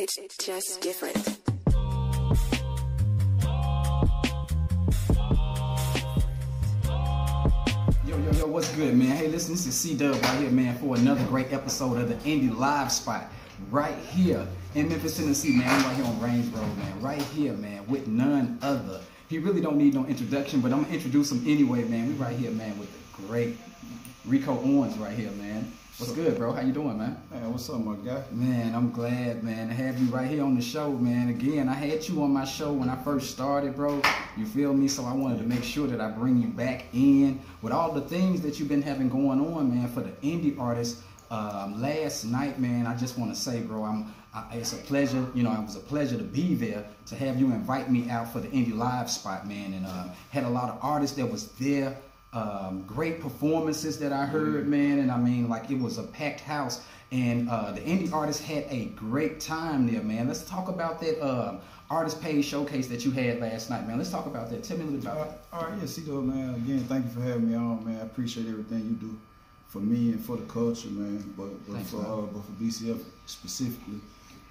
It's just different. Yo, yo, yo, what's good, man? Hey, listen, this is C Dub right here, man, for another great episode of the Indie Live Spot right here in Memphis, Tennessee, man. I'm right here on Range Road, man, right here, man, with none other. He really don't need no introduction, but I'm gonna introduce him anyway, man. We right here, man, with the great Rico Owens right here, man. What's good, bro? How you doing, man? Man, what's up, my guy? Man, I'm glad, man, to have you right here on the show, man. Again, I had you on my show when I first started, bro. You feel me? So I wanted to make sure that I bring you back in with all the things that you've been having going on, man, for the indie artists. Um, last night, man, I just want to say, bro, I'm. I, it's a pleasure. You know, it was a pleasure to be there to have you invite me out for the indie live spot, man, and uh, had a lot of artists that was there um, great performances that I heard, man, and I mean, like it was a packed house, and uh, the indie artists had a great time there, man. Let's talk about that uh, artist page showcase that you had last night, man. Let's talk about that. Tell me a little bit about that. all right yeah, see though, man. Again, thank you for having me on, man. I appreciate everything you do for me and for the culture, man. But, but Thanks, for man. uh, but for BCF specifically,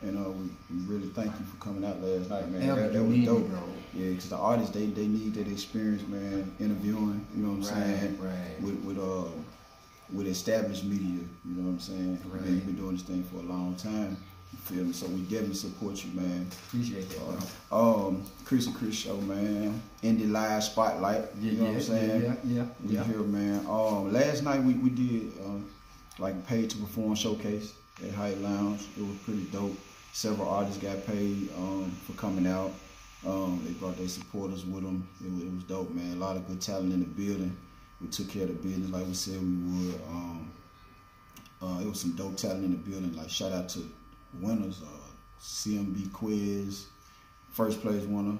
and uh, we, we really thank you for coming out last night, man. That, that was dope, bro. Yeah, because the artists they they need that experience, man. Interviewing, you know what I'm Right, saying? right. With with uh with established media, you know what I'm saying? Right. Man, you've been doing this thing for a long time. You feel me? So we definitely support you, man. Appreciate that, bro. Um, Chris and Chris show, man. Indie Live Spotlight. Yeah, you know yeah, what I'm saying? yeah, yeah, We yeah. here, man. Um, last night we, we did um, like paid to perform showcase at Hyatt Lounge. It was pretty dope. Several artists got paid um, for coming out. Um, they brought their supporters with them. It was, it was dope, man. A lot of good talent in the building. We took care of the business like we said we would. Um, uh, it was some dope talent in the building. Like shout out to winners, uh, CMB quiz, first place winner.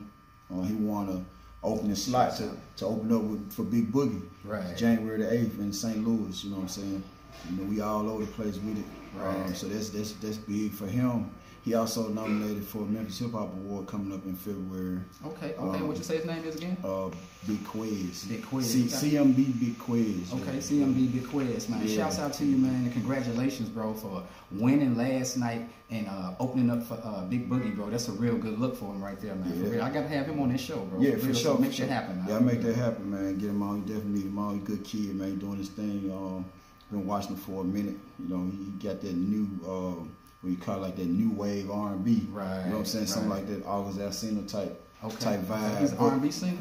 Uh, he won a opening slot to, to open up with, for Big Boogie. Right. January the eighth in St. Louis. You know what I'm saying? You know we all over the place with it. Um, so that's that's that's big for him. He also nominated for a Memphis Hip Hop Award coming up in February. Okay, okay. Um, what you say his name is again? Uh, Big Quiz. Big Quiz, C- CMB Big Quiz. Okay, yeah. CMB Big Quiz, man. Yeah. Shouts out to you, man, and congratulations, bro, for winning last night and uh, opening up for uh, Big Boogie, bro. That's a real good look for him right there, man. For real. I gotta have him on this show, bro. Yeah, for, for sure. So make for that sure. happen, man. Yeah, make that happen, man. Get him on. You definitely need him on. He good kid, man. He doing his thing. Um, been watching him for a minute. You know, he, he got that new, uh, you call it, like that new wave R and B. Right, You know what I'm saying? Something like that August Alsina type, Okay. type vibe. He's R&B singer.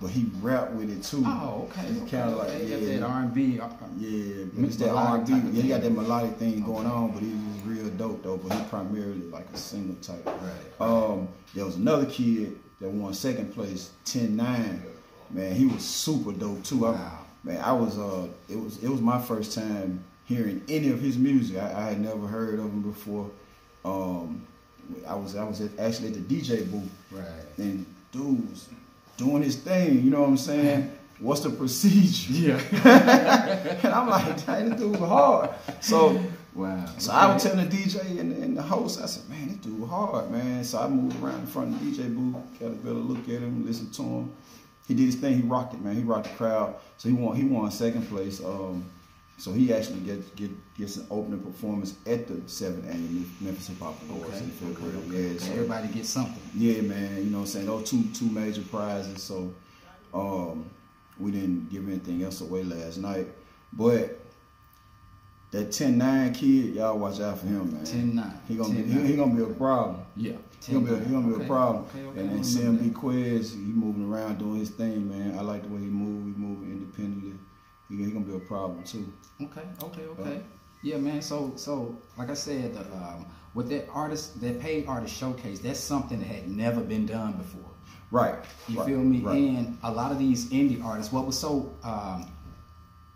but he rap with it too. Oh, okay. He's okay, kind of like yeah, that R&B. yeah. But it's that R and B. Yeah, he got that melodic thing going Okay. on, but he's real dope though. But he primarily like a singer type. Right. Um, there was another kid that won second place, 10-9. Man, he was super dope too. I- Wow. man, I was uh, it was it was my first time hearing any of his music. I, I had never heard of him before. Um, I was I was at, actually at the DJ booth, Right. and dudes doing his thing. You know what I'm saying? What's the procedure? Yeah. and I'm like, dang, this dude was hard. So wow. so I was telling the DJ and, and the host, I said, man, this dude hard, man. So I moved around in front of the DJ booth, got a better look at him, listen to him. He did his thing. He rocked it, man. He rocked the crowd. So he won. He won second place. Um, so he actually get get gets an opening performance at the seventh annual Memphis Hip Hop Awards Okay. in February. okay, Yeah, so- Everybody gets something. yeah, man. You know what I'm saying? Those two two major prizes. So um we didn't give anything else away last night. But that 10-9 kid, y'all watch out for him, man. 10-9. He gonna be 10-9. he, he gonna be a problem. Yeah. He gonna be a, he gonna be Okay, a problem. Okay, okay. and then CMB Quiz, he moving around doing his thing, man. I like the way he move. He moving independently. He, he gonna be a problem too. Okay, okay, okay. Yeah, man. So, so like I said, the, um, with that artist, that paid artist showcase, that's something that had never been done before. Right. You right, feel me? Right. And a lot of these indie artists, what was so, um,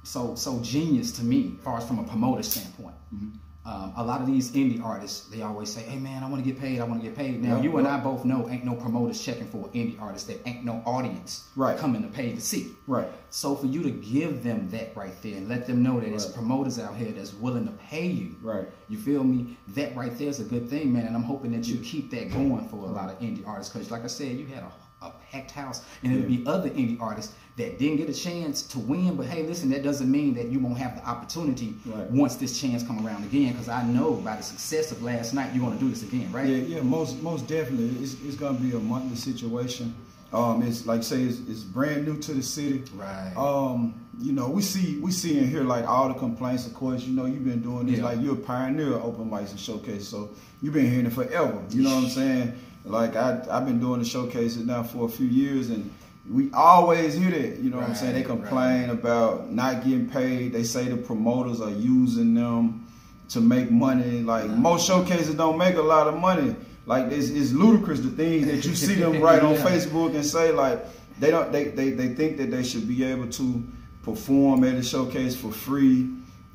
so, so genius to me, as far as from a promoter standpoint. Mm-hmm. Um, a lot of these indie artists, they always say, "Hey man, I want to get paid. I want to get paid." Now, you and. I both know, ain't no promoters checking for indie artists. There ain't no audience Right. coming to pay to see. Right. So for you to give them that right there and let them know that there's promoters out here that's willing to pay you. Right. You feel me? That right there is a good thing, man. And I'm hoping that you keep that going for a lot of indie artists. Because like I said, you had a, a packed house, and it'll be other indie artists that didn't get a chance to win. But hey, listen, that doesn't mean that you won't have the opportunity Right. once this chance come around again. Because I know by the success of last night, you're going to do this again, right? Yeah, yeah, most most definitely. It's, it's gonna be a monthly situation. Um, it's like say it's, it's brand new to the city. Right. Um, you know, we see we see and hear like all the complaints. Of course, you know you've been doing this Yeah. like you're a pioneer of open mics and showcase. So you've been hearing it forever. You know what I'm saying? Like I I've been doing the showcases now for a few years and. We always hear that, you know what I'm saying? They Right, complain about not getting paid. They say the promoters are using them to make money. Like most showcases don't make a lot of money. Like it's, it's ludicrous the things that you see them write on Yeah. Facebook and say like they don't they, they they think that they should be able to perform at a showcase for free.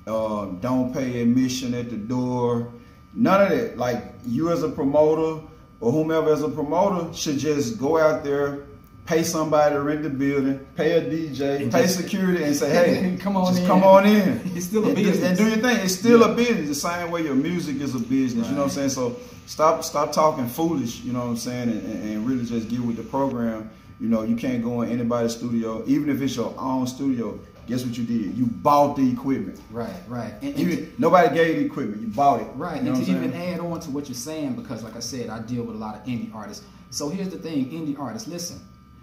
Uh, don't pay admission at the door. None of that. Like you as a promoter or whomever as a promoter should just go out there. Pay somebody to rent the building, pay a DJ, And pay just- security, and say, "Hey, Come on just in. come on in." It's still a business. and do your thing. It's still a business. The same way your music is a business. You know what I'm saying? So stop stop talking foolish. You know what I'm saying? And, and, and really just get with the program. You know, you can't go in anybody's studio, even if it's your own studio. Guess what you did? You bought the equipment. Right, right. And, and Even nobody gave you the equipment. You bought it. Right, You know and to even add on to what you're saying, because like I said, I deal with a lot of indie artists. So here's the thing, indie artists, listen,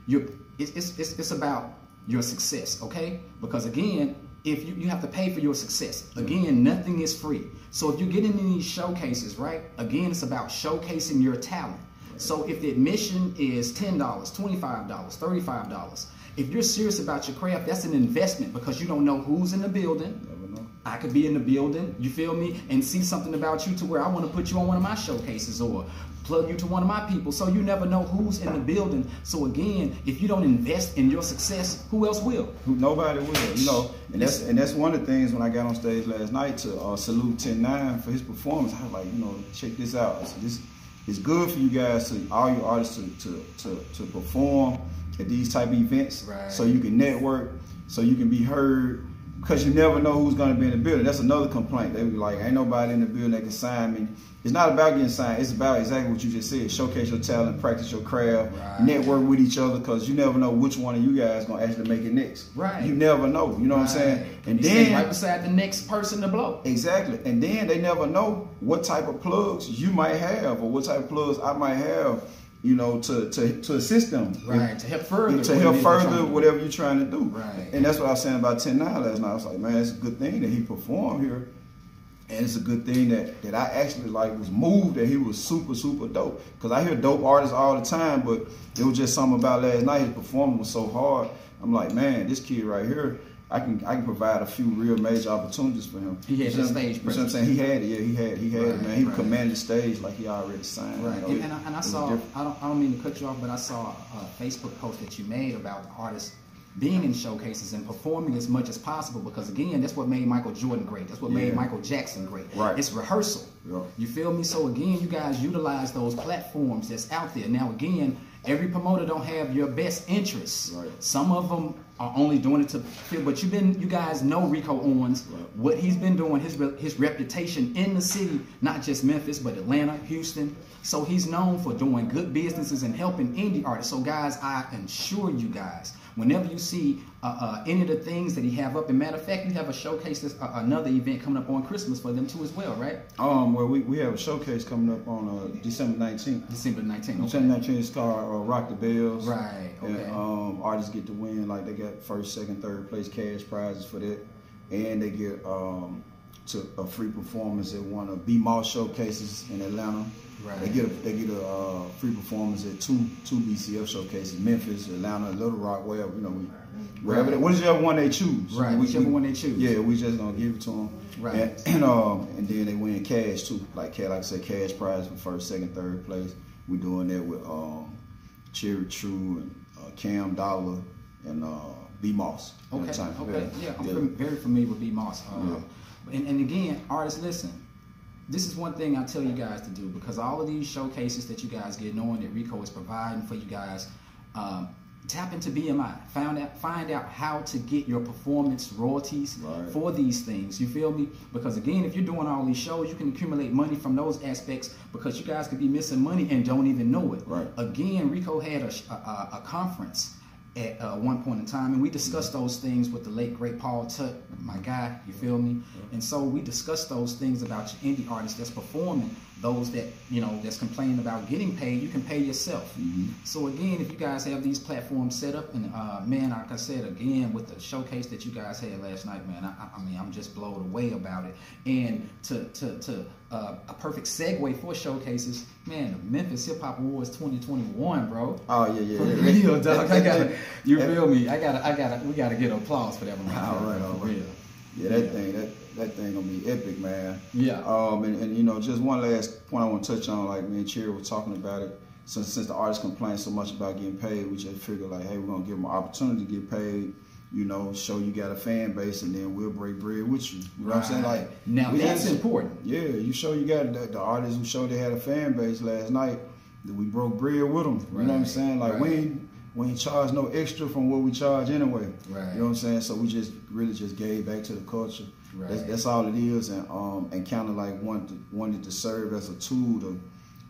you're, it's, it's, it's, it's about your success, okay? Because again, if you, you have to pay for your success. Again, nothing is free. So if you get into these showcases, right? Again, it's about showcasing your talent. So if the admission is $10, $25, $35, if you're serious about your craft, that's an investment because you don't know who's in the building. I could be in the building, you feel me, and see something about you to where I want to put you on one of my showcases or plug you to one of my people. So you never know who's in the building. So again, if you don't invest in your success, who else will? Nobody will, you know. And that's and that's one of the things when I got on stage last night to uh, salute 10-9 for his performance. I was like, you know, check this out. Said, this it's good for you guys to all your artists to to, to, to perform at these type of events Right. so you can network, so you can be heard. Because you never know who's going to be in the building. That's another complaint. They be like, ain't nobody in the building that can sign me. It's not about getting signed. It's about exactly what you just said. Showcase your talent, practice your craft, Right. network with each other. Because you never know which one of you guys going to actually make it next. Right. You never know. You know what I'm saying? And You then right beside the next person to blow. exactly. And then they never know what type of plugs you might have or what type of plugs I might have. You know, to to, to assist them. Right, to help further. To help you're further whatever you're trying to do. Right. And that's what I was saying about 10 9 last night. I was like, man, it's a good thing that he performed here. And it's a good thing that, that I actually like was moved that he was super, super dope. Because I hear dope artists all the time, but it was just something about last night. His performance was so hard. I'm like, man, this kid right here, I can I can provide a few real major opportunities for him. He had You see the what I'm- stage You see what I'm saying? He had it, yeah, he had he had it, man. He right. commanded the stage like he already signed. Right, You know, and, it- and, I, and I saw. I don't, I don't mean to cut you off, but I saw a Facebook post that you made about the artists being in showcases and performing as much as possible because again, that's what made Michael Jordan great. That's what made Michael Jackson great. Right. It's rehearsal. Yeah. You feel me? So again, you guys utilize those platforms that's out there. Now again, every promoter don't have your best interests. Right. Some of them are only doing it to feel, but you've been, you guys know Rico Owens, Right. what he's been doing, his re- his reputation in the city, not just Memphis, but Atlanta, Houston. So he's known for doing good businesses and helping indie artists. So guys, I assure you guys, whenever you see uh, uh, any of the things that he have up, and matter of fact, you have a showcase, this, uh, another event coming up on Christmas for them too as well, right? Um, well, we, we have a showcase coming up on uh, December 19th. December 19th. December 19th is called uh, Rock the Bells. Right, And, okay. um, artists get to win, like they got first, second, third place cash prizes for that. And they get um, to a free performance at one of B Mall showcases in Atlanta. Right. They get a, they get a uh, free performance at two two BCF showcases, Memphis, Atlanta, Little Rock, wherever you know, we, wherever Right. they, whichever one they choose. Right, We- whichever we- one they choose. Yeah, we just gonna give it to them. Right. And, and um and then they win cash too, like like I said, cash prize for first, second, third place. We're doing that with um Cherry True and uh, Cam Dollar and uh, B Moss. Okay, okay, yeah, I'm yeah. very familiar with B Moss. Um, and, and again, artists, listen. This is one thing I tell you guys to do because all of these showcases that you guys get, knowing that Rico is providing for you guys, um, tap into BMI. Find out find out how to get your performance royalties Right. for these things. You feel me? Because again, if you're doing all these shows, you can accumulate money from those aspects because you guys could be missing money and don't even know it. Right. Again, Rico had a, a, a, a conference at uh, one point in time, and we discussed those things with the late great Paul Tuck, my guy. You feel me? And so we discussed those things about your indie artists that's performing, those that you know that's complaining about getting paid. You can pay yourself. So again, if you guys have these platforms set up, and uh, man, like I said again, with the showcase that you guys had last night, man, I- I mean, I'm just blown away about it. And to to to uh, a perfect segue for showcases, man, the Memphis Hip Hop Awards 2021, bro. Oh yeah, yeah. Yeah. real, dog. I gotta, you feel me? I gotta, I gotta, we gotta get applause for that one. All right, all right. Yeah, that Yeah. thing, that that thing gonna be epic, man. Yeah. Um, and, and you know, just one last point I want to touch on, like me and Cherry were talking about it. Since since the artists complain so much about getting paid, we just figured like, hey, we're gonna give them an opportunity to get paid. You know, show you got a fan base, and then we'll break bread with you. You know what I'm saying? Like Now that's just- important. Yeah, you show you got the, the artists who showed they had a fan base last night. That we broke bread with them. You know what I'm saying? Like we right. ain't we ain't charge no extra from what we charge anyway. Right. You know what I'm saying? So we just really just gave back to the culture. That's, Right. that's all it is, and um and kind of like wanted to, wanted to serve as a tool to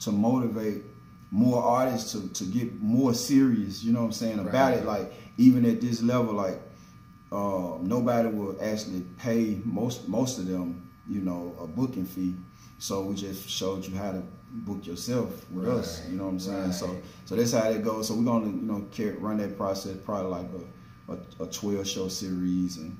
to motivate more artists to to get more serious. You know what I'm saying about Right. it? Like even at this level, like uh, nobody will actually pay most most of them, you know, a booking fee. So we just showed you how to book yourself with us. You know what I'm saying? right. So so that's how it goes. So we're gonna you know carry, run that process probably like a, a a 12 show series and.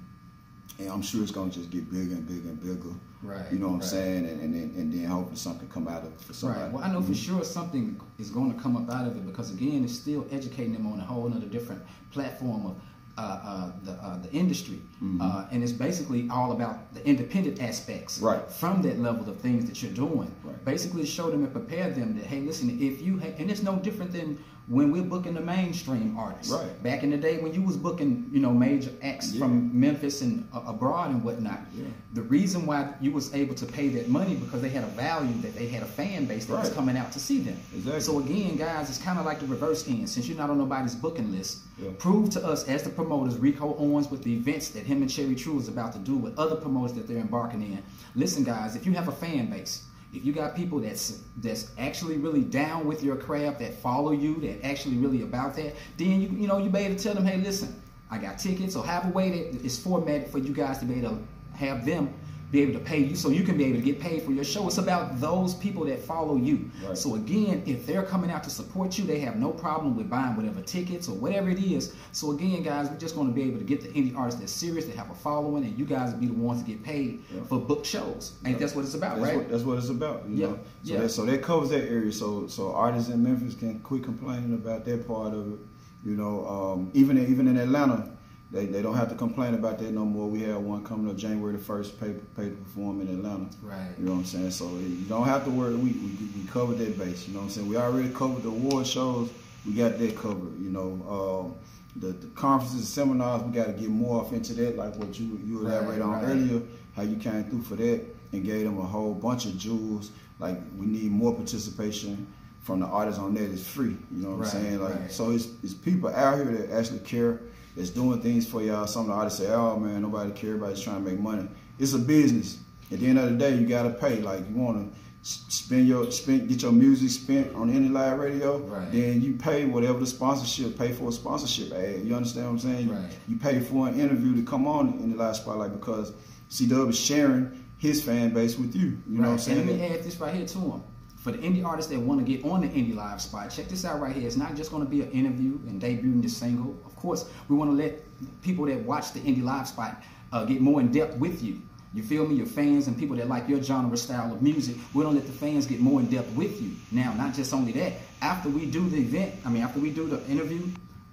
And I'm sure it's gonna just get bigger and bigger and bigger. Right, You know what I'm saying? And, and then and then hopefully something come out of it for somebody. Right. Well, I know for sure something is going to come up out of it because again, it's still educating them on a whole other different platform of uh, uh, the uh, the industry, uh, and it's basically all about the independent aspects Mm-hmm. Right. from that level of things that you're doing. Right. Basically, show them and prepare them that hey, listen, if you ha- and it's no different than when we're booking the mainstream artists. Right. Back in the day when you was booking, you know, major acts Yeah. from Memphis and uh, abroad and whatnot. Yeah. The reason why you was able to pay that money because they had a value that they had a fan base that was coming out to see them. Exactly. So again, guys, it's kind of like the reverse end. Since you're not on nobody's booking list, Yeah. prove to us as the promoters, Rico Owens, with the events that him and Cherry True is about to do with other promoters that they're embarking in. Listen, guys, if you have a fan base, if you got people that's that's actually really down with your craft, that follow you, that actually really about that, then you you know you be to tell them, hey, listen, I got tickets, or have a way that is formatted for you guys to be able to have them be able to pay you so you can be able to get paid for your show. It's about those people that follow you. Right. So again, if they're coming out to support you, they have no problem with buying whatever tickets or whatever it is. So again, guys, we're just going to be able to get the indie artists that's serious, that have a following, and you guys will be the ones to get paid Yeah. for book shows. Ain't that's what it's about, That's right? what that's what it's about. You Yeah, know? So yeah. that so that covers that area. So so artists in Memphis can quit complaining about that part of it. You know, um, even in, even in Atlanta, they, they don't have to complain about that no more. We have one coming up January the first, pay pay to perform in Atlanta. Right. You know what I'm saying? So you don't have to worry. We we, we covered that base. You know what I'm saying? We already covered the award shows. We got that covered. You know. Um, the, the conferences, and seminars, we got to get more off into that, like what you you Right, elaborated on right. earlier how you came through for that and gave them a whole bunch of jewels. Like we need more participation from the artists on that. It's free. You know what Right, I'm saying? Like right. so, it's, it's people out here that actually care. That's doing things for y'all. Some of the artists say, "Oh man, nobody care. Everybody's trying to make money." It's a business. At the end of the day, you gotta pay. Like you want to spend your spend get your music spent on any live radio. Right. Then you pay whatever the sponsorship pay for a sponsorship ad. You understand what I'm saying? You- Right. you pay for an interview to come on in the live spotlight because C Dub is sharing his fan base with you. You know what I'm saying? And let me add this right here to him For the indie artists that want to get on the indie live spot, check this out right here. It's not just going to be an interview and debuting the single. Course, we want to let people that watch the indie live spot uh, get more in depth with you. You feel me? Your fans and people that like your genre style of music. We don't let the fans get more in depth with you. Now, not just only that. After we do the event, I mean, after we do the interview,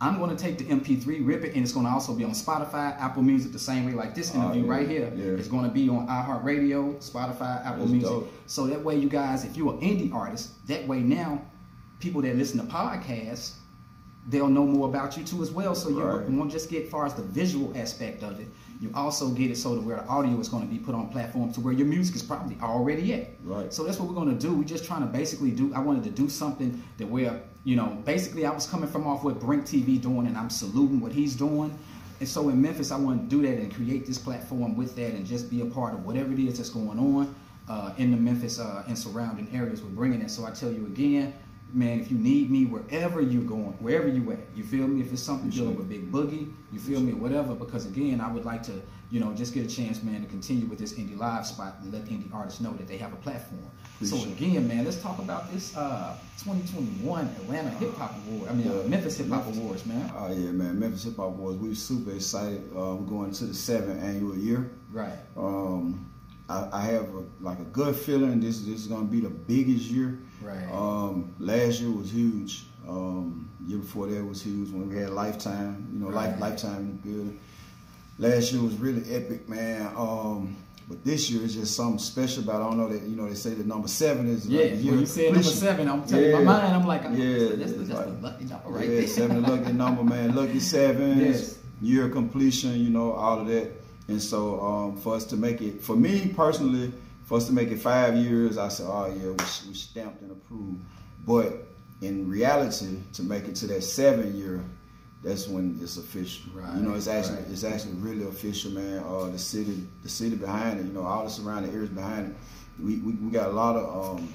I'm going to take the MP3, rip it, and it's going to also be on Spotify, Apple Music, the same way like this Oh, interview yeah, right here. yeah. It's going to be on iHeartRadio, Spotify, Apple That's Music. dope. So that way, you guys, if you're an indie artist, that way now, people that listen to podcasts, they'll know more about you too as well. So you Right. won't just get far as the visual aspect of it. You also get it so to where the audio is going to be put on platforms to where your music is probably already at. Right. So that's what we're going to do. We're just trying to basically do. I wanted to do something that where you know basically I was coming from off what Brink TV doing, and I'm saluting what he's doing. And so in Memphis, I want to do that and create this platform with that, and just be a part of whatever it is that's going on uh, in the Memphis uh, and surrounding areas. We're bringing it. So I tell you again, man, if you need me wherever you're going, wherever you at, you feel me? If it's something dealing with Big Boogie, you feel me, whatever. Because again, I would like to, you know, just get a chance, man, to continue with this indie live spot and let indie artists know that they have a platform. So again, man, let's talk about this uh, 2021 Atlanta Hip Hop Award. I mean, uh, Memphis Hip Hop Awards, man. Oh yeah, man. Memphis Hip Hop Awards. We are super excited. We're going to the seventh annual year. Right. Um, I, I have a, like a good feeling this this is gonna be the biggest year. Right. Um, last year was huge. Um, year before that was huge when we had Lifetime. You know, Right. life Lifetime in the building. Last year was really epic, man. Um, but this year is just something special about. it. I don't know that you know they say the number seven is Yeah, like year when you said number seven, I'm telling Yeah. my mind, I'm like, oh, Yeah, that's, the, that's, it's the, that's like- the lucky number right yeah, there. seven lucky number, man. Lucky sevens, Yes. year completion, you know, all of that. And so um, for us to make it, for me personally, for us to make it five years, I said, oh yeah, we, we stamped and approved. But in reality, to make it to that seven year, that's when it's official. Right, you know, it's actually right. it's actually really official, man. Uh, the city, the city behind it, you know, all the surrounding areas behind it. We, we, we got a lot of um,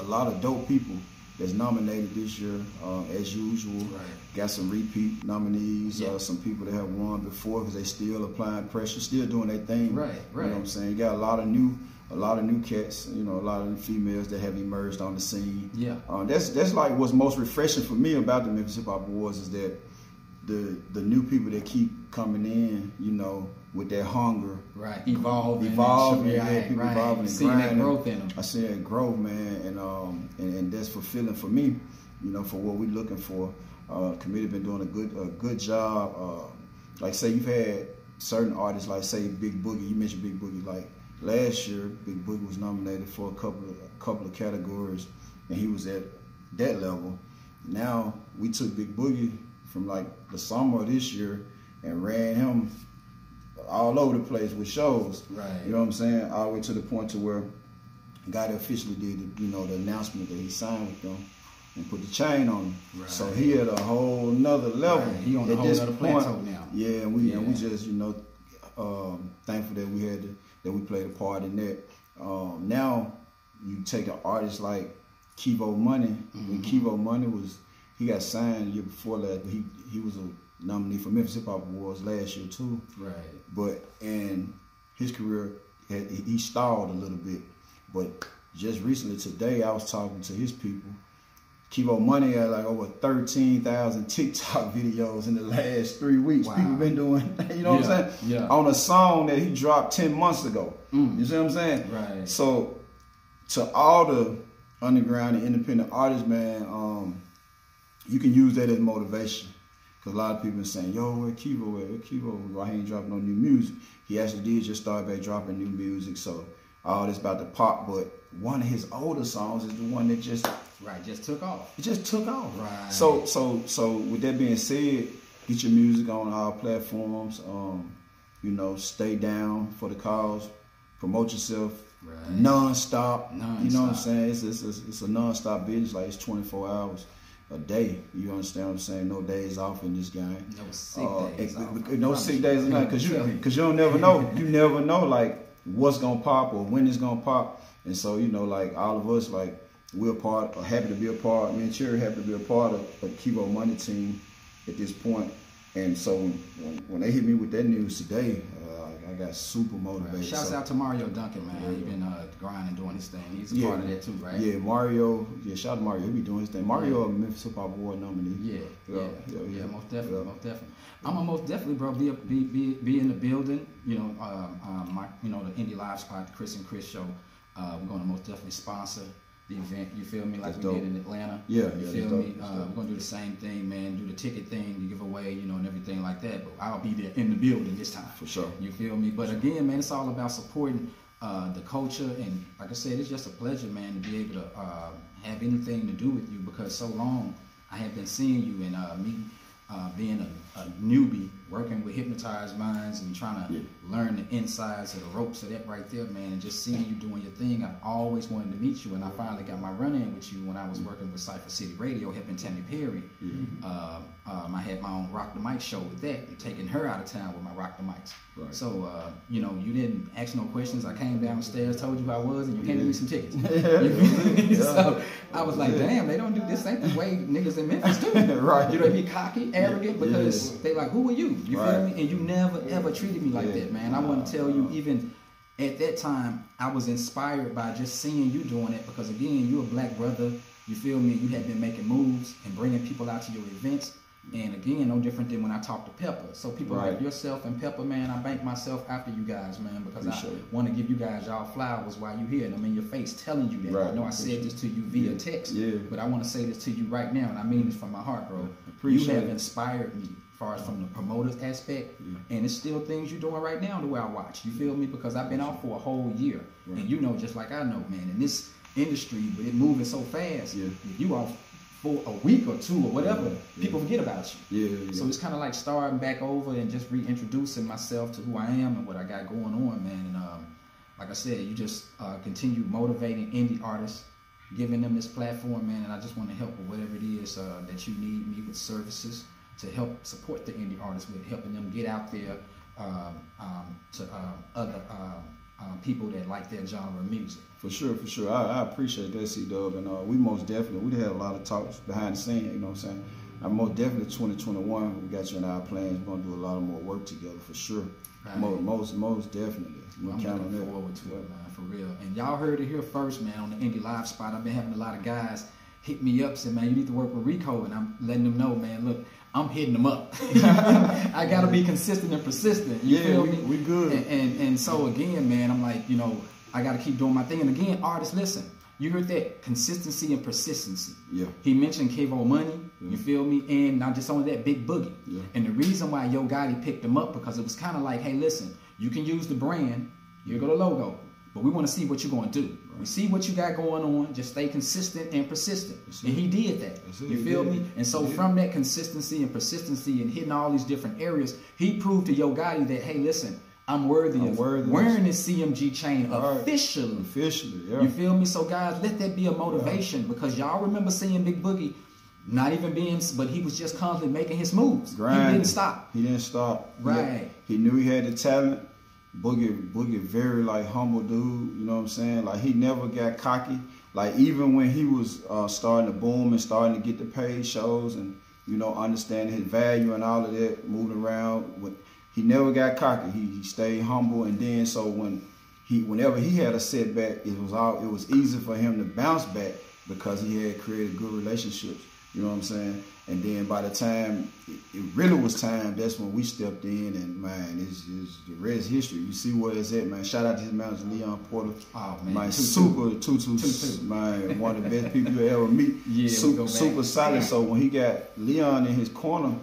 a lot of dope people that's nominated this year, uh, as usual. Right. Got some repeat nominees, Yeah. uh, some people that have won before because they still applying pressure, still doing their thing. Right, You right. know what I'm saying? You got a lot of new, a lot of new cats. You know, a lot of new females that have emerged on the scene. Yeah. Uh, that's that's like what's most refreshing for me about the Memphis Hip Hop Awards is that the the new people that keep coming in, you know, with that hunger, Right, evolving, and evolving, yeah, right, people right. evolving and seeing that growth in them. I see that growth, man, and um and, and that's fulfilling for me, you know, for what we're looking for. Uh, committee been doing a good a good job. Uh, like say you've had certain artists, like say Big Boogie. You mentioned Big Boogie. Like last year, Big Boogie was nominated for a couple of a couple of categories, and he was at that level. Now we took Big Boogie from like the summer of this year and ran him all over the place with shows. Right. You know what I'm saying? All the way to the point to where Gotti officially did the, you know the announcement that he signed with them and put the chain on him. Right. So he at a whole nother level. Right. He on a At whole this nother point, plateau now. Yeah, and we and we just you know um, thankful that we had to, that we played a part in that. Um, now you take an artist like Kevo Muney. When Mm-hmm. Kevo Muney was he got signed the year before that, he he was a nominee for Memphis Hip Hop Awards last year too Right. but and his career had, he stalled a little bit. But just recently today, I was talking to his people. Kevo Muney had like over thirteen thousand TikTok videos in the last three weeks. Wow. People been doing, you know what I'm saying? yeah. On a song that he dropped ten months ago. Mm. You see what I'm saying? Right. So to all the underground and independent artists, man, um, you can use that as motivation. Cause a lot of people are saying, "Yo, where Kevo at? Where Kevo? Why he ain't dropping no new music?" He actually did just start back dropping new music, so all this about the pop. But one of his older songs is the one that just Right. Just took off. it just took off. Right. So so so with that being said, get your music on all platforms. Um, you know, stay down for the cause. Promote yourself. Right. Non-stop. You know what I'm saying? It's, it's, it's, it's a non-stop business. Like it's 24 hours a day. You understand what I'm saying? No days off in this game. No sick Uh, days. it- off, it- no sick days or nothing, cause you, cause you don't never know. You never know like what's gonna pop or when it's gonna pop. And so you know, like all of us, like we're part, or happy to be a part. Me and Cherry happy to be a part of a Kevo Muney team at this point. And so when, when they hit me with that news today, I got super motivated. Shouts So- out to Mario Duncan, man. He's been uh, grinding, doing his thing. He's a Yeah. part of that too, right? Yeah, Mario. Yeah, shout out to Mario. He be doing his thing. Mario, a Memphis Hip Hop Award nominee. Yeah, yeah, Yeah, yeah, yeah, yeah. most definitely, Yeah. most definitely. I'm gonna most definitely, bro, be be be, be in the building. You know, um, um, my, you know, the Indie Live Spot, the Chris and Chris show. Uh, we're gonna most definitely sponsor the event. You feel me? Like That's we dope. did in Atlanta. Yeah, you yeah, feel me? Uh, we're gonna do the same thing, man. Do the ticket thing, the giveaway, you know, and everything like that. But I'll be there in the building this time. For sure. You feel me? But again, man, it's all about supporting uh, the culture, and like I said, it's just a pleasure, man, to be able to uh, have anything to do with you because so long I have been seeing you and uh, meeting uh, being a, a newbie, working with Hypnotize Minds and trying to Yeah. learn the insides of the ropes of that right there, man, and just seeing you doing your thing. I always wanted to meet you, and I finally got my run in with you when I was working with Cypher City Radio, helping Tammy Perry. Uh, um, I had my own Rock the Mic show with that, and taking her out of town with my Rock the Mics. Right. So, uh, you know, you didn't ask no questions. I came downstairs, told you who I was, and you handed Yeah. me some tickets. Yeah. You feel me? Yeah. so I was like, damn, they don't do this. Ain't the way niggas in Memphis do. Right. You know, they be cocky, arrogant because they like, who are you? You feel Right. me? And you never ever treated me like Yeah. that, man. I want to tell you, even at that time, I was inspired by just seeing you doing it because again, you're a black brother. You feel me? You had been making moves and bringing people out to your events. And again, no different than when I talked to Pepper. So people Right. like yourself and Pepper, man, I bank myself after you guys, man, because Appreciate I want to give you guys y'all flowers while you're here, and I'm in your face telling you that. I know I said this to you via Yeah. text, Yeah. but I want to say this to you right now, and I mean this from my heart, bro. Appreciate you have inspired me, far as from the promoters aspect, and it's still things you're doing right now the way I watch. You feel me? Because I've been out for a whole year, and you know just like I know, man. In this industry, but it moving so fast, Yeah. if you off for a week or two or whatever, Yeah. people forget about you. Yeah, yeah. So it's kind of like starting back over and just reintroducing myself to who I am and what I got going on, man. And um, like I said, you just uh, continue motivating indie artists, giving them this platform, man. And I just want to help with whatever it is uh, that you need me with services to help support the indie artists with helping them get out there um, um, to uh, other um, um, people that like their genre of music. For sure, for sure. I, I appreciate that, C Dub. And uh, we most definitely, we had a lot of talks behind the scene, you know what I'm saying? I'm most definitely 2021, we got you in our plans. We're going to do a lot of more work together, for sure. Right. Most, most, most definitely. We I'm looking that. forward to it, man, for real. And y'all heard it here first, man, on the Indie Live spot. I've been having a lot of guys hit me up, saying, man, you need to work with Rico. And I'm letting them know, man, look, I'm hitting them up. I got to be consistent and persistent. You Yeah, feel me? we good. And, and, and so, again, man, I'm like, you know, I got to keep doing my thing. And again, artists, listen, you heard that consistency and persistency. Yeah. He mentioned Kevo Muney, you feel me? And not just only that, Big Boogie. Yeah. And the reason why Yo Gotti picked him up because it was kind of like, hey, listen, you can use the brand, here go the logo, but we want to see what you're going to do. We see what you got going on. Just stay consistent and persistent. And he did that. You He feel me? And so from that consistency and persistency and hitting all these different areas, he proved to Yo Gotti that, hey, listen, I'm worthy I'm of worthy wearing this CMG chain right. officially. Officially, yeah. You feel me? So guys, let that be a motivation because y'all remember seeing Big Boogie not even being, but he was just constantly making his moves. Grinding. He didn't stop. He didn't stop. He- Right. He, knew he had the talent. Boogie, Boogie, very like humble dude. You know what I'm saying? Like he never got cocky. Like even when he was uh, starting to boom and starting to get the paid shows and you know understanding his value and all of that, moving around. With, he never got cocky. He, he stayed humble. And then so when he, whenever he had a setback, it was all it was easy for him to bounce back because he had created good relationships. You know what I'm saying? And then by the time it, really was time, that's when we stepped in, and man, it's, it's the rest history. You see where it's at, man. Shout out to his manager Leon Porter, Oh, man. my Tutu. super tutu, Tutu. man, one of the best people you ever meet. Yeah, super, super solid. So when he got Leon in his corner,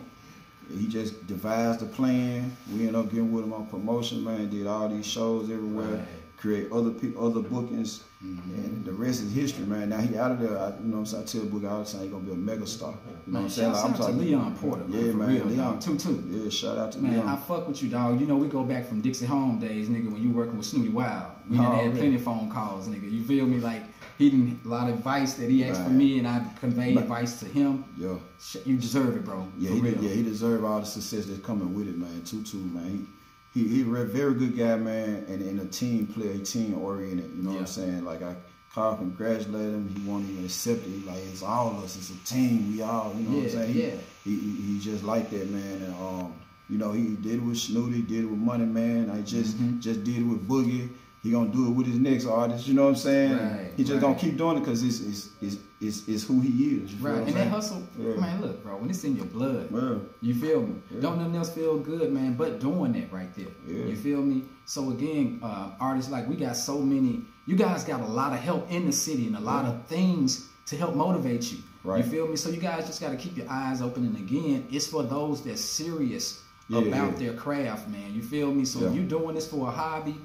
he just devised a plan. We ended up getting with him on promotion, man. Did all these shows everywhere, Right. Create other people, other bookings, mm-hmm. and the rest is history, man. Now he out of there. I, you know, what I'm saying? I tell Boogie all the time he gonna be a mega star. You know Man, what I'm saying? Like, I'm out to talking Leon Porter, man, Yeah, man. real, Leon dog. Tutu. Yeah, shout out to Man, Leon. I fuck with you, dog. You know, we go back from Dixie Home days, nigga, when you working with Snootie Wild. We Oh, had really? plenty of phone calls, nigga. You feel me? Like, he didn't, a lot of advice that he asked for me, and I conveyed But- advice to him. yeah. You deserve it, bro. Yeah, he, yeah, he deserve all the success that's coming with it, man. Tutu, man. He he, he a very good guy, man, and, and a team player, team oriented. You know what I'm saying? Like I called, congratulate him. He won't even accept it. Like it's all of us. It's a team. We all, you know what I'm saying? He, yeah. he, he, he just like that, man. And um, you know, he did it with Snootie, did it with Money Man. I just Mhm. just did it with Boogie. He gonna do it with his next artist. You know what I'm saying? Right, he just right. gonna keep doing it because it's it's, it's it's it's who he is. Right, and that hustle, Yeah. man. Look, bro, when it's in your blood, Yeah. you feel me. Yeah. Don't nothing else feel good, man, but doing that right there. Yeah. You feel me. So again, uh, artists like we got so many. You guys got a lot of help in the city and a lot of things to help motivate you. Right. You feel me. So you guys just got to keep your eyes open. And again, it's for those that's serious about their craft, man. You feel me. So if you're doing this for a hobby.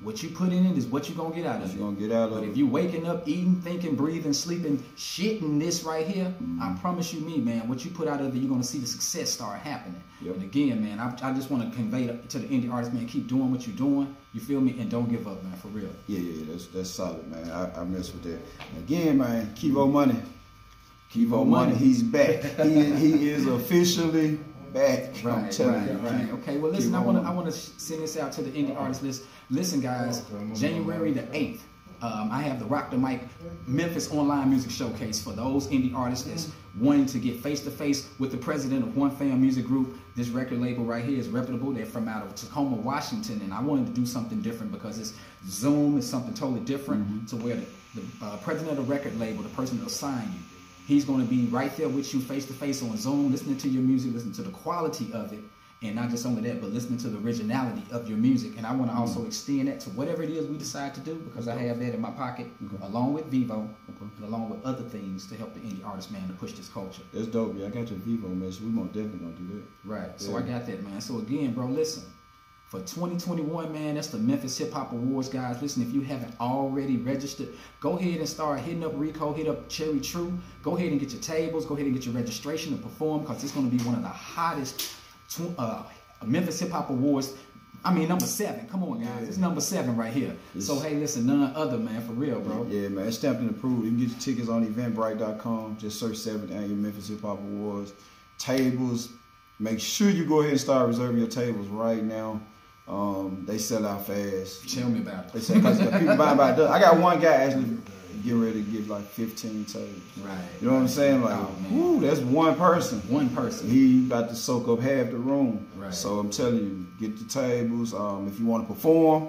What you put in it is what you gonna get out of You're it. gonna get out of But it. if you waking up, eating, thinking, breathing, sleeping, shitting this right here, Mm-hmm. I promise you, me, man, what you put out of it, you're gonna see the success start happening. Yep. And again, man, I, I just want to convey to, the indie artists, man, keep doing what you're doing. You feel me? And don't give up, man, for real. Yeah, yeah, yeah, that's that's solid, man. I, I mess with that. Again, man, Kevo Muney. Kevo Muney, Money. he's back. he, he is officially back. Right, telling right, you. right. Okay, well, listen, I want to on. I want to send this out to the indie artist list. Listen, guys, January the eighth, um, I have the Rock the Mic Memphis Online Music Showcase for those indie artists that's wanting to get face to face with the president of One Fam Music Group. This record label right here is reputable. They're from out of Tacoma, Washington, and I wanted to do something different because it's Zoom is something totally different Mm-hmm. to where the, the uh, president of the record label, the person that'll sign you, He's going to be right there with you face to face on Zoom, listening to your music, listening to the quality of it, and not just only that, but listening to the originality of your music. And I want to mm-hmm. also extend that to whatever it is we decide to do because I have that in my pocket, along with Vivo, and along with other things to help the indie artist man to push this culture. That's dope. Yeah, I got your Vivo message. We most definitely gonna do that. Right. So I got that, man. So again, bro, listen. For 2021, man, that's the Memphis Hip Hop Awards, guys. Listen, if you haven't already registered, go ahead and start hitting up Rico, hit up Cherry True. Go ahead and get your tables. Go ahead and get your registration to perform because it's going to be one of the hottest tw- uh, Memphis Hip Hop Awards. I mean, number seven. Come on, guys. It's number seven right here. So, hey, listen, none other, man, for real, bro. Yeah, man, it's stamped and approved. You can get your tickets on eventbrite.com. Just search 7th Annual Memphis Hip Hop Awards. Tables, make sure you go ahead and start reserving your tables right now. Um, they sell out fast. Tell me about it. They say because people buying by the. I got one guy actually getting ready to give like 15 tables. Right. You know what I'm saying? Like, Oh, whoo, that's one person. One person. He about to soak up half the room. Right. So I'm telling you, get the tables. Um, if you want to perform,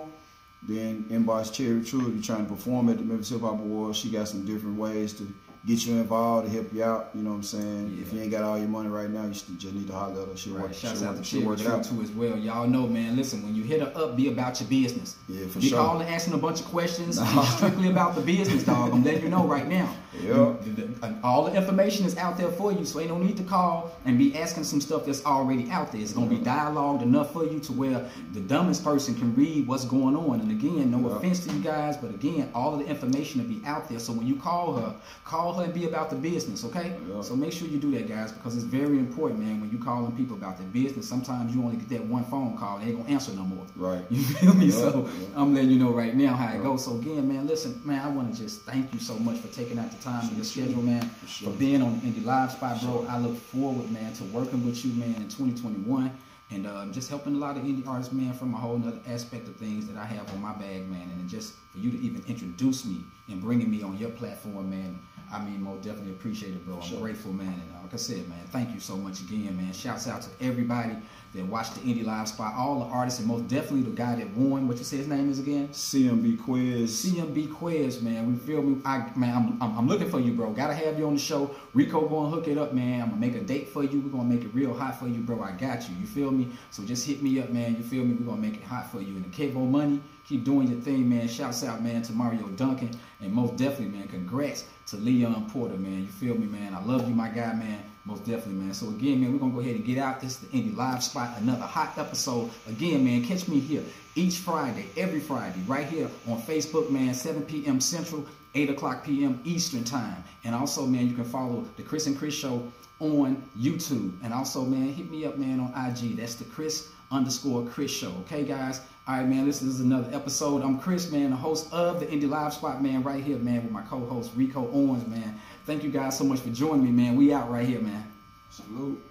then inbox Cherry True. If you're trying to perform at the Memphis Hip Hop Awards, she got some different ways to get you involved to help you out. You know what I'm saying? If you ain't got all your money right now, you just need to holler at her. She'll work, Right. Shouts she'll out work, to she'll work it out. too as well. Y'all know, man. Listen, when you hit her up, be about your business. Yeah, for be sure. calling, asking a bunch of questions, be strictly about the business, dog. I'm letting you know right now. Yeah. The- the- and all the information is out there for you, so ain't no need to call and be asking some stuff that's already out there. It's gonna be dialogued enough for you to where the dumbest person can read what's going on. And again, no Yeah. offense to you guys, but again, all of the information will be out there. So when you call her, call her and be about the business, okay? Yeah. So make sure you do that, guys, because it's very important, man. When you calling people about their business, sometimes you only get that one phone call, they ain't gonna answer no more. Right. You feel me? Yeah, so yeah. I'm letting you know right now how it goes. So again, man, listen, man, I want to just thank you so much for taking out the time in your schedule, man, for, sure. being on Indie Live Spot, bro. Sure. I look forward, man, to working with you, man, in 2021. And um, just helping a lot of indie artists, man, from a whole nother aspect of things that I have on my bag, man. And just for you to even introduce me and bringing me on your platform, man, I mean, most definitely appreciate it, bro. I'm Sure. grateful, man. And uh, like I said, man, thank you so much again, man. Shouts out to everybody that watched the Indie Live Spot, all the artists, and most definitely the guy that won. What you say his name is again? CMB quiz. CMB Quiz, man. We feel me. I man, I'm, I'm, I'm looking for you, bro. Gotta have you on the show. Rico gonna hook it up, man. I'm gonna make a date for you. We're gonna make it real hot for you, bro. I got you. You feel me? So just hit me up, man. You feel me? We're gonna make it hot for you. And the Kevo Muney, keep doing your thing, man. Shouts out, man, to Mario Duncan. And most definitely, man, congrats to Leon Porter, man. You feel me, man? I love you, my guy, man. Most definitely, man. So again, man, we're gonna go ahead and get out. This is the Indie Live Spot, another hot episode. Again, man, catch me here each Friday, every Friday, right here on Facebook, man, 7 p.m. Central, 8 o'clock p.m. Eastern Time. And also, man, you can follow the Chris and Chris Show on YouTube. And also, man, hit me up, man, on IG. That's the Chris underscore Chris Show. Okay, guys? All right, man, this is another episode. I'm Chris, man, the host of the Indie Live Spot, man, right here, man, with my co-host Rico Owens, man. Thank you guys so much for joining me, man. We out right here, man. Salute.